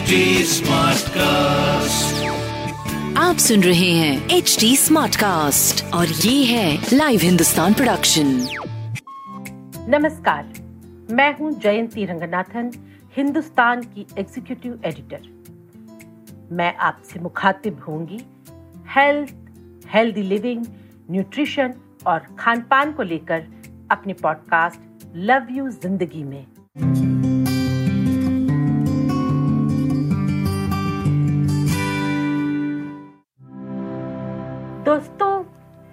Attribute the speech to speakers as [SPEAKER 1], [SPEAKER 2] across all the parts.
[SPEAKER 1] HD Smartcast.
[SPEAKER 2] आप सुन रहे हैं एच डी स्मार्ट कास्ट और ये है लाइव हिंदुस्तान प्रोडक्शन
[SPEAKER 3] नमस्कार मैं हूँ जयंती रंगनाथन हिंदुस्तान की एग्जीक्यूटिव एडिटर मैं आपसे मुखातिब होंगी हेल्थ हेल्दी लिविंग न्यूट्रिशन और खान पान को लेकर अपने पॉडकास्ट लव यू ज़िंदगी में।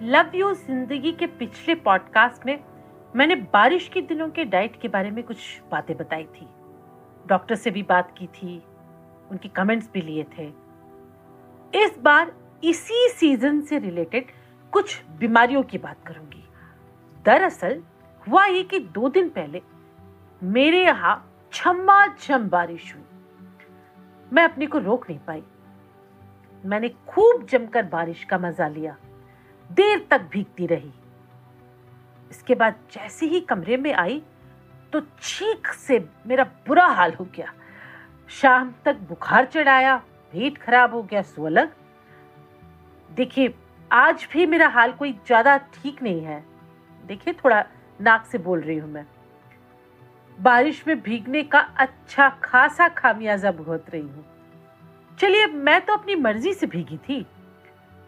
[SPEAKER 3] लव यू ज़िंदगी के पिछले पॉडकास्ट में मैंने बारिश के दिनों के डाइट के बारे में कुछ बातें बताई थी। डॉक्टर से भी बात की थी, उनके कमेंट्स भी लिए थे। इस बार इसी सीज़न से रिलेटेड कुछ बीमारियों की बात करूँगी। दरअसल, हुआ ये कि दो दिन पहले मेरे यहाँ छम्मा छम बारिश हुई। मैं अपने को रोक नहीं पाई। मैंने खूब जमकर बारिश का मज़ा लिया। देर तक भीगती रही। इसके बाद जैसे ही कमरे में आई तो छींक से मेरा बुरा हाल हो गया। शाम तक बुखार चढ़ाया, पेट खराब हो गया सो अलग देखिए, आज भी मेरा हाल कोई ज़्यादा ठीक नहीं है। देखिए, थोड़ा नाक से बोल रही हूँ मैं। बारिश में भीगने का अच्छा खासा खामियाजा भुगत रही हूँ। चलिए मैं तो अपनी मर्ज़ी से भीगी थी।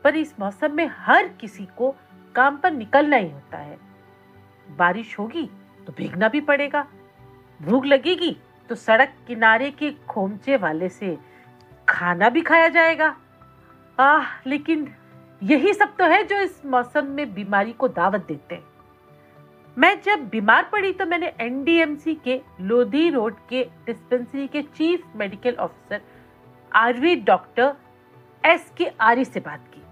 [SPEAKER 3] पर इस मौसम में हर किसी को काम पर निकलना ही होता है। बारिश होगी तो भीगना भी पड़ेगा, भूख लगेगी तो सड़क किनारे के खोमचे वाले से खाना भी खाया जाएगा। आह, लेकिन यही सब तो है जो इस मौसम में बीमारी को दावत देते हैं। मैं जब बीमार पड़ी तो मैंने एनडीएमसी के लोधी रोड के डिस्पेंसरी के chief medical officer Ayurveda doctor S K Arya से बात की।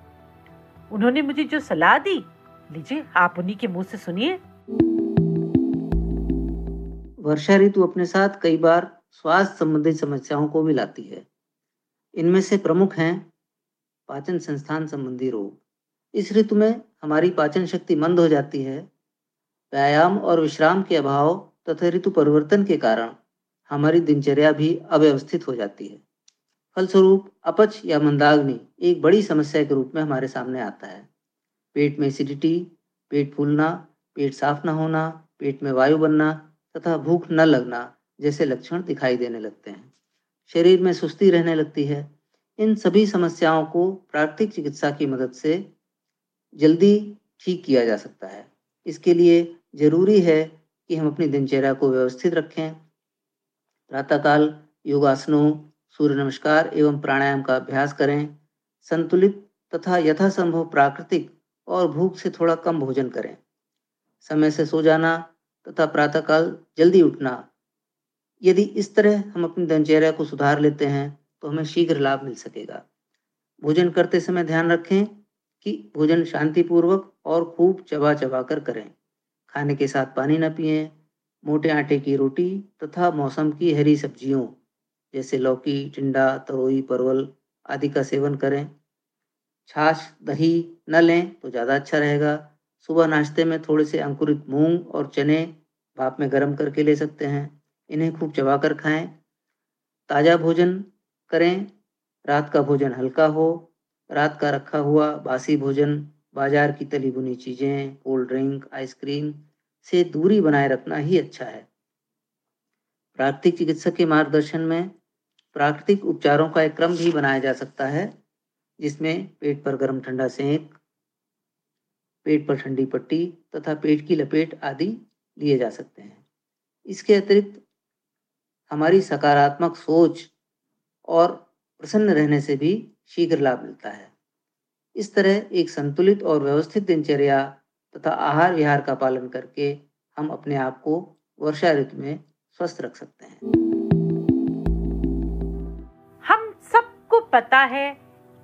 [SPEAKER 3] उन्होंने मुझे जो सलाह दी, लीजिए, आप उन्हीं के मुँह से सुनिए।
[SPEAKER 4] वर्षा ऋतु अपने साथ कई बार स्वास्थ्य संबंधी समस्याओं को भी लाती है। इनमें से प्रमुख हैं पाचन संस्थान संबंधी रोग। इस ऋतु में हमारी पाचन शक्ति मंद हो जाती है। व्यायाम और विश्राम के अभाव तथा ऋतु परिवर्तन के कारण हमारी दिनचर्या भी अव्यवस्थित हो जाती है। फलस्वरूप अपच या मंदाग्नि एक बड़ी समस्या के रूप में हमारे सामने आता है। पेट में एसिडिटी, पेट फूलना, पेट साफ़ न होना, पेट में वायु बनना तथा भूख न लगना जैसे लक्षण दिखाई देने लगते हैं। शरीर में सुस्ती रहने लगती है। इन सभी समस्याओं को प्राकृतिक चिकित्सा की मदद से जल्दी ठीक किया जा सकता है। इसके लिए ज़रूरी है कि हम अपनी दिनचर्या को व्यवस्थित रखें। प्रातःकाल, योगासनों सूर्य नमस्कार एवं प्राणायाम का अभ्यास करें। संतुलित तथा यथासंभव प्राकृतिक और भूख से थोड़ा कम भोजन करें। समय से सो जाना तथा प्रातःकाल जल्दी उठना। यदि इस तरह हम अपनी दिनचर्या को सुधार लेते हैं तो हमें शीघ्र लाभ मिल सकेगा। भोजन करते समय ध्यान रखें कि भोजन शांतिपूर्वक और खूब चबा चबा कर करें। खाने के साथ पानी न पिए, मोटे आटे की रोटी तथा मौसम की हरी सब्जियों। जैसे लौकी, टिंडा, तरोई, परवल आदि का सेवन करें। छाछ, दही न लें तो ज़्यादा अच्छा रहेगा। सुबह नाश्ते में थोड़े से अंकुरित मूंग और चने भाप में गर्म करके ले सकते हैं। इन्हें खूब चबा कर खाएँ। ताज़ा भोजन करें। रात का भोजन हल्का हो। रात का रखा हुआ बासी भोजन, बाज़ार की तली भुनी चीज़ें, कोल्ड ड्रिंक, आइसक्रीम से दूरी बनाए रखना ही अच्छा है। प्राकृतिक चिकित्सक के मार्गदर्शन में प्राकृतिक उपचारों का एक क्रम भी बनाया जा सकता है, जिसमें पेट पर गर्म ठंडा सेंक, पेट पर ठंडी पट्टी तथा पेट की लपेट आदि लिए जा सकते हैं। इसके अतिरिक्त हमारी सकारात्मक सोच और प्रसन्न रहने से भी शीघ्र लाभ मिलता है। इस तरह एक संतुलित और व्यवस्थित दिनचर्या तथा आहार विहार का पालन करके हम अपने आप को वर्षा ऋतु में स्वस्थ रख सकते हैं।
[SPEAKER 3] पता है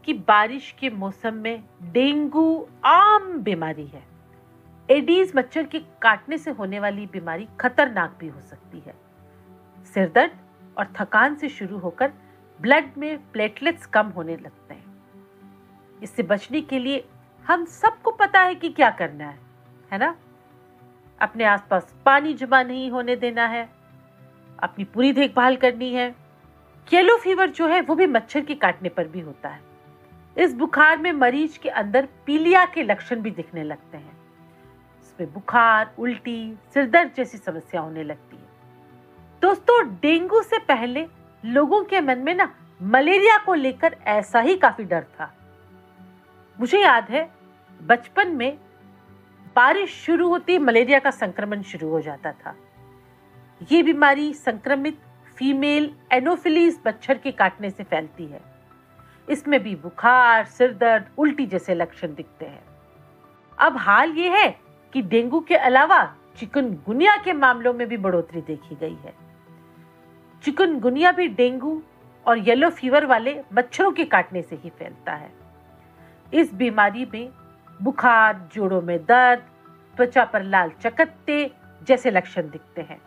[SPEAKER 3] कि बारिश के मौसम में डेंगू आम बीमारी है। एडीज मच्छर के काटने से होने वाली बीमारी खतरनाक भी हो सकती है। सिरदर्द और थकान से शुरू होकर ब्लड में प्लेटलेट्स कम होने लगते हैं। इससे बचने के लिए हम सबको पता है कि क्या करना है है ना? अपने आसपास पानी जमा नहीं होने देना है, अपनी पूरी देखभाल करनी है। येलो फीवर जो है, वो भी मच्छर के काटने पर भी होता है। इस बुखार में मरीज़ के अंदर पीलिया के लक्षण भी दिखने लगते हैं। इसमें बुखार, उल्टी, सिरदर्द जैसी समस्या होने लगती है। दोस्तों, डेंगू से पहले लोगों के मन में ना मलेरिया को लेकर ऐसा ही काफ़ी डर था। मुझे याद है, बचपन में बारिश शुरू होती, मलेरिया का संक्रमण शुरू हो जाता था। ये बीमारी संक्रमित फीमेल एनोफिलीज मच्छर के काटने से फैलती है। इसमें भी बुखार सिर दर्द उल्टी जैसे लक्षण दिखते हैं। अब हाल ये है कि डेंगू के अलावा चिकनगुनिया के मामलों में भी बढ़ोतरी देखी गई है। चिकनगुनिया भी डेंगू और येलो फीवर वाले मच्छरों के काटने से ही फैलता है। इस बीमारी में बुखार, जोड़ों में दर्द, त्वचा पर लाल चकत्ते जैसे लक्षण दिखते हैं।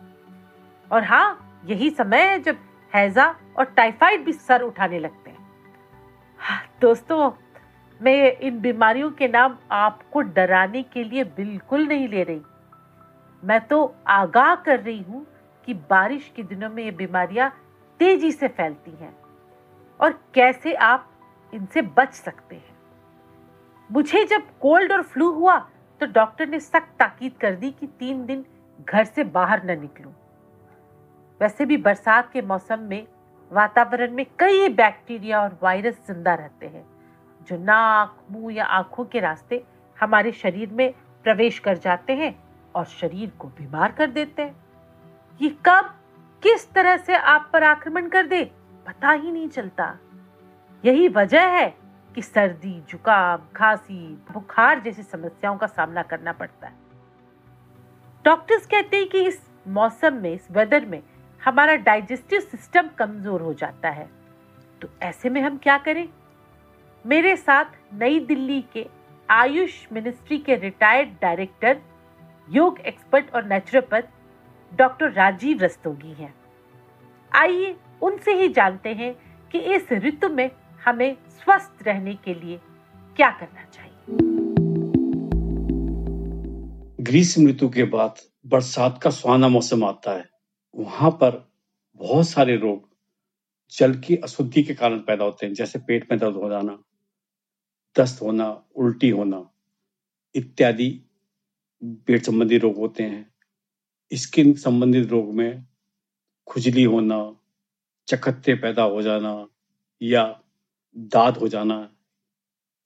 [SPEAKER 3] और हाँ यही समय है जब हैजा और टाइफाइड भी सर उठाने लगते हैं। हाँ, दोस्तों मैं इन बीमारियों के नाम आपको डराने के लिए बिल्कुल नहीं ले रही। मैं तो आगाह कर रही हूँ कि बारिश के दिनों में ये बीमारियाँ तेज़ी से फैलती हैं और कैसे आप इनसे बच सकते हैं। मुझे जब कोल्ड और फ्लू हुआ तो डॉक्टर ने सख्त ताकीद कर दी कि तीन दिन घर से बाहर न निकलूं। वैसे भी बरसात के मौसम में, वातावरण में कई बैक्टीरिया और वायरस ज़िंदा रहते हैं, जो नाक, मुँह या आँखों के रास्ते हमारे शरीर में प्रवेश कर जाते हैं और शरीर को बीमार कर देते हैं। ये कब, किस तरह से आप पर आक्रमण कर दे, पता ही नहीं चलता। यही वजह है कि सर्दी, जुकाम, खांसी, बुखार जैसी समस्याओं का सामना करना पड़ता है। डॉक्टर्स कहते हैं कि इस मौसम में, इस वेदर में हमारा डाइजेस्टिव सिस्टम कमज़ोर हो जाता है। तो ऐसे में हम क्या करें? मेरे साथ नई दिल्ली के आयुष मिनिस्ट्री के रिटायर्ड डायरेक्टर, योग एक्सपर्ट और नेचुरोपैथ डॉक्टर राजीव रस्तोगी हैं। आइए उनसे ही जानते हैं कि इस ऋतु में हमें स्वस्थ रहने के लिए क्या करना चाहिए।
[SPEAKER 1] ग्रीष्म ऋतु के बाद बरसात का सुहाना मौसम आता है। वहाँ पर बहुत सारे रोग जल की अशुद्धि के कारण पैदा होते हैं, जैसे पेट में दर्द हो जाना, दस्त होना, उल्टी होना, इत्यादि पेट संबंधी रोग होते हैं। स्किन संबंधित रोग में खुजली होना, चकत्ते पैदा हो जाना, या दाद हो जाना,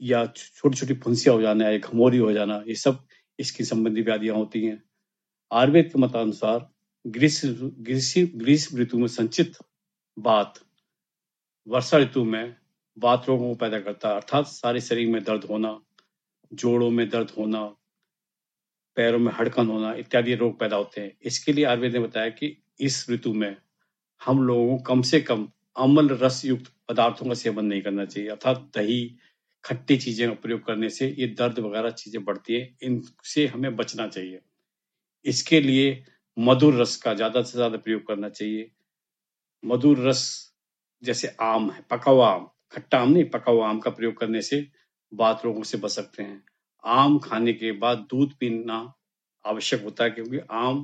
[SPEAKER 1] या छोटी छोटी फुंसियाँ हो जाना, या घमोरी हो जाना, ये सब इसकी संबंधी व्याधियाँ होती हैं। आयुर्वेद के मतानुसार ग्रीष्म ग्रीष्म ऋतु में संचित बात, वर्षा ऋतु में बात रोगों को पैदा करता है। अर्थात सारे शरीर में दर्द होना, जोड़ों में दर्द होना, पैरों में हड़कन होना इत्यादि रोग पैदा होते हैं। इसके लिए आयुर्वेद ने बताया कि इस ऋतु में हम लोगों को कम से कम अम्ल रस युक्त पदार्थों का सेवन नहीं करना चाहिए। अर्थात दही, खट्टी चीज़ें का प्रयोग करने से ये दर्द वगैरह चीज़ें बढ़ती है। इनसे हमें बचना चाहिए। इसके लिए मधुर रस का ज़्यादा से ज़्यादा प्रयोग करना चाहिए। मधुर रस जैसे आम है पका हुआ आम, खट्टा आम नहीं पका हुआ आम का प्रयोग करने से बात रोगों से बच सकते हैं। आम खाने के बाद दूध पीना आवश्यक होता है क्योंकि आम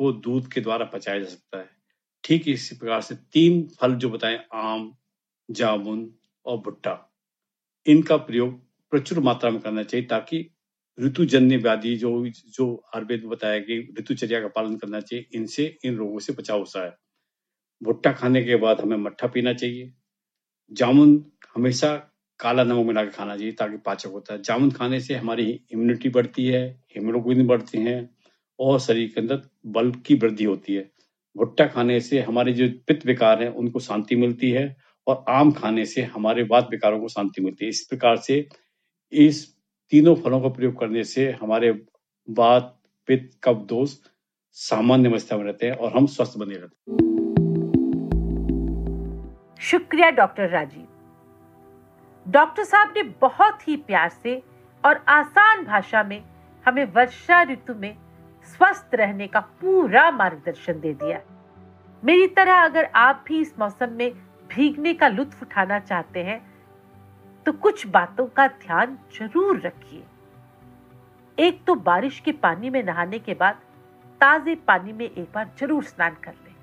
[SPEAKER 1] को दूध के द्वारा पचाया जा सकता है। ठीक इसी प्रकार से तीन फल जो बताए, आम, जामुन और भुट्टा, इनका प्रयोग प्रचुर मात्रा में करना चाहिए ताकि ऋतुजन्य व्याधि जो जो आयुर्वेद में बताया कि ऋतुचर्या का पालन करना चाहिए, इनसे, इन रोगों से बचाव होता है। भुट्टा खाने के बाद हमें मट्ठा पीना चाहिए। जामुन हमेशा काला नमक मिला के खाना चाहिए ताकि पाचक होता है। जामुन खाने से हमारी इम्यूनिटी बढ़ती है हीमोग्लोबिन बढ़ती है और शरीर के अंदर बल की वृद्धि होती है। भुट्टा खाने से हमारे जो पित्त विकार हैं, उनको शांति मिलती है और आम खाने से हमारे वात विकारों को शांति मिलती है। इस प्रकार से इस तीनों फलों का प्रयोग करने से हमारे वात पित्त कब दोष सामान्य अवस्था में रहते हैं और हम स्वस्थ बने रहते हैं।
[SPEAKER 3] शुक्रिया डॉक्टर राजीव। डॉक्टर साहब ने बहुत ही प्यार से और आसान भाषा में हमें वर्षा ऋतु में स्वस्थ रहने का पूरा मार्गदर्शन दे दिया। मेरी तरह अगर आप भी इस मौसम में भीगने का लुत्फ उठाना चाहते हैं तो कुछ बातों का ध्यान ज़रूर रखिए। एक तो बारिश के पानी में नहाने के बाद ताजे पानी में एक बार ज़रूर स्नान कर लें।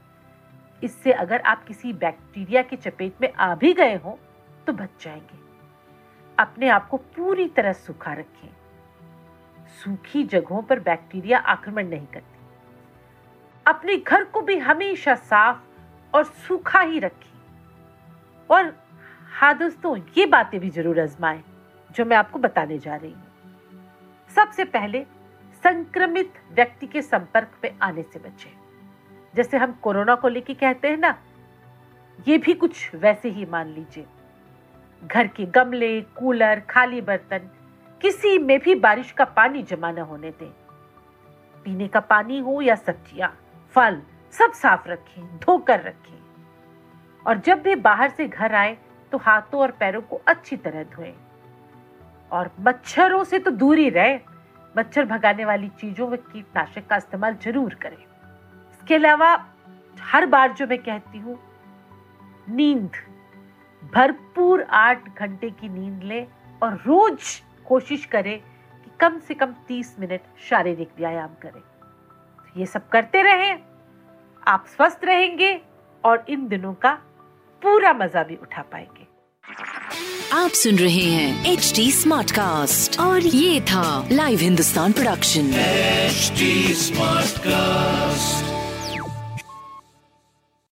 [SPEAKER 3] इससे अगर आप किसी बैक्टीरिया की चपेट में आ भी गए हो तो बच जाएँगे। अपने आप को पूरी तरह सूखा रखें। सूखी जगहों पर बैक्टीरिया आक्रमण नहीं करते। अपने घर को भी हमेशा साफ़ और सूखा ही रखें। और हाँ दोस्तों, ये बातें भी ज़रूर आजमाएँ, जो मैं आपको बताने जा रही हूँ। सबसे पहले, संक्रमित व्यक्ति के संपर्क में आने से बचें। जैसे हम कोरोना को लेके कहते हैं ना, ये भी कुछ वैसे ही मान लीजिए। घर के गमले, कूलर, खाली बर्तन, किसी में भी बारिश का पानी जमा न होने दें। पीने का पानी हो या सब्ज़ियाँ, फल, सब साफ़ रखें, धोकर रखें। और जब भी बाहर से घर आए तो हाथों और पैरों को अच्छी तरह धोएँ। और मच्छरों से तो दूर रहे। मच्छर भगाने वाली चीज़ों में कीटनाशक का इस्तेमाल ज़रूर करें। इसके अलावा हर बार जो मैं कहती हूँ, नींद। भरपूर आठ घंटे की नींद ले और रोज कोशिश करें कि कम से कम तीस मिनट शारीरिक व्यायाम करें। ये सब करते रहें। आप स्वस्थ रहेंगे और इन दिनों का पूरा मज़ा भी उठा पाएँगे।
[SPEAKER 2] आप सुन रहे हैं एच डी स्मार्ट कास्ट और ये था live Hindustan production
[SPEAKER 5] smart cast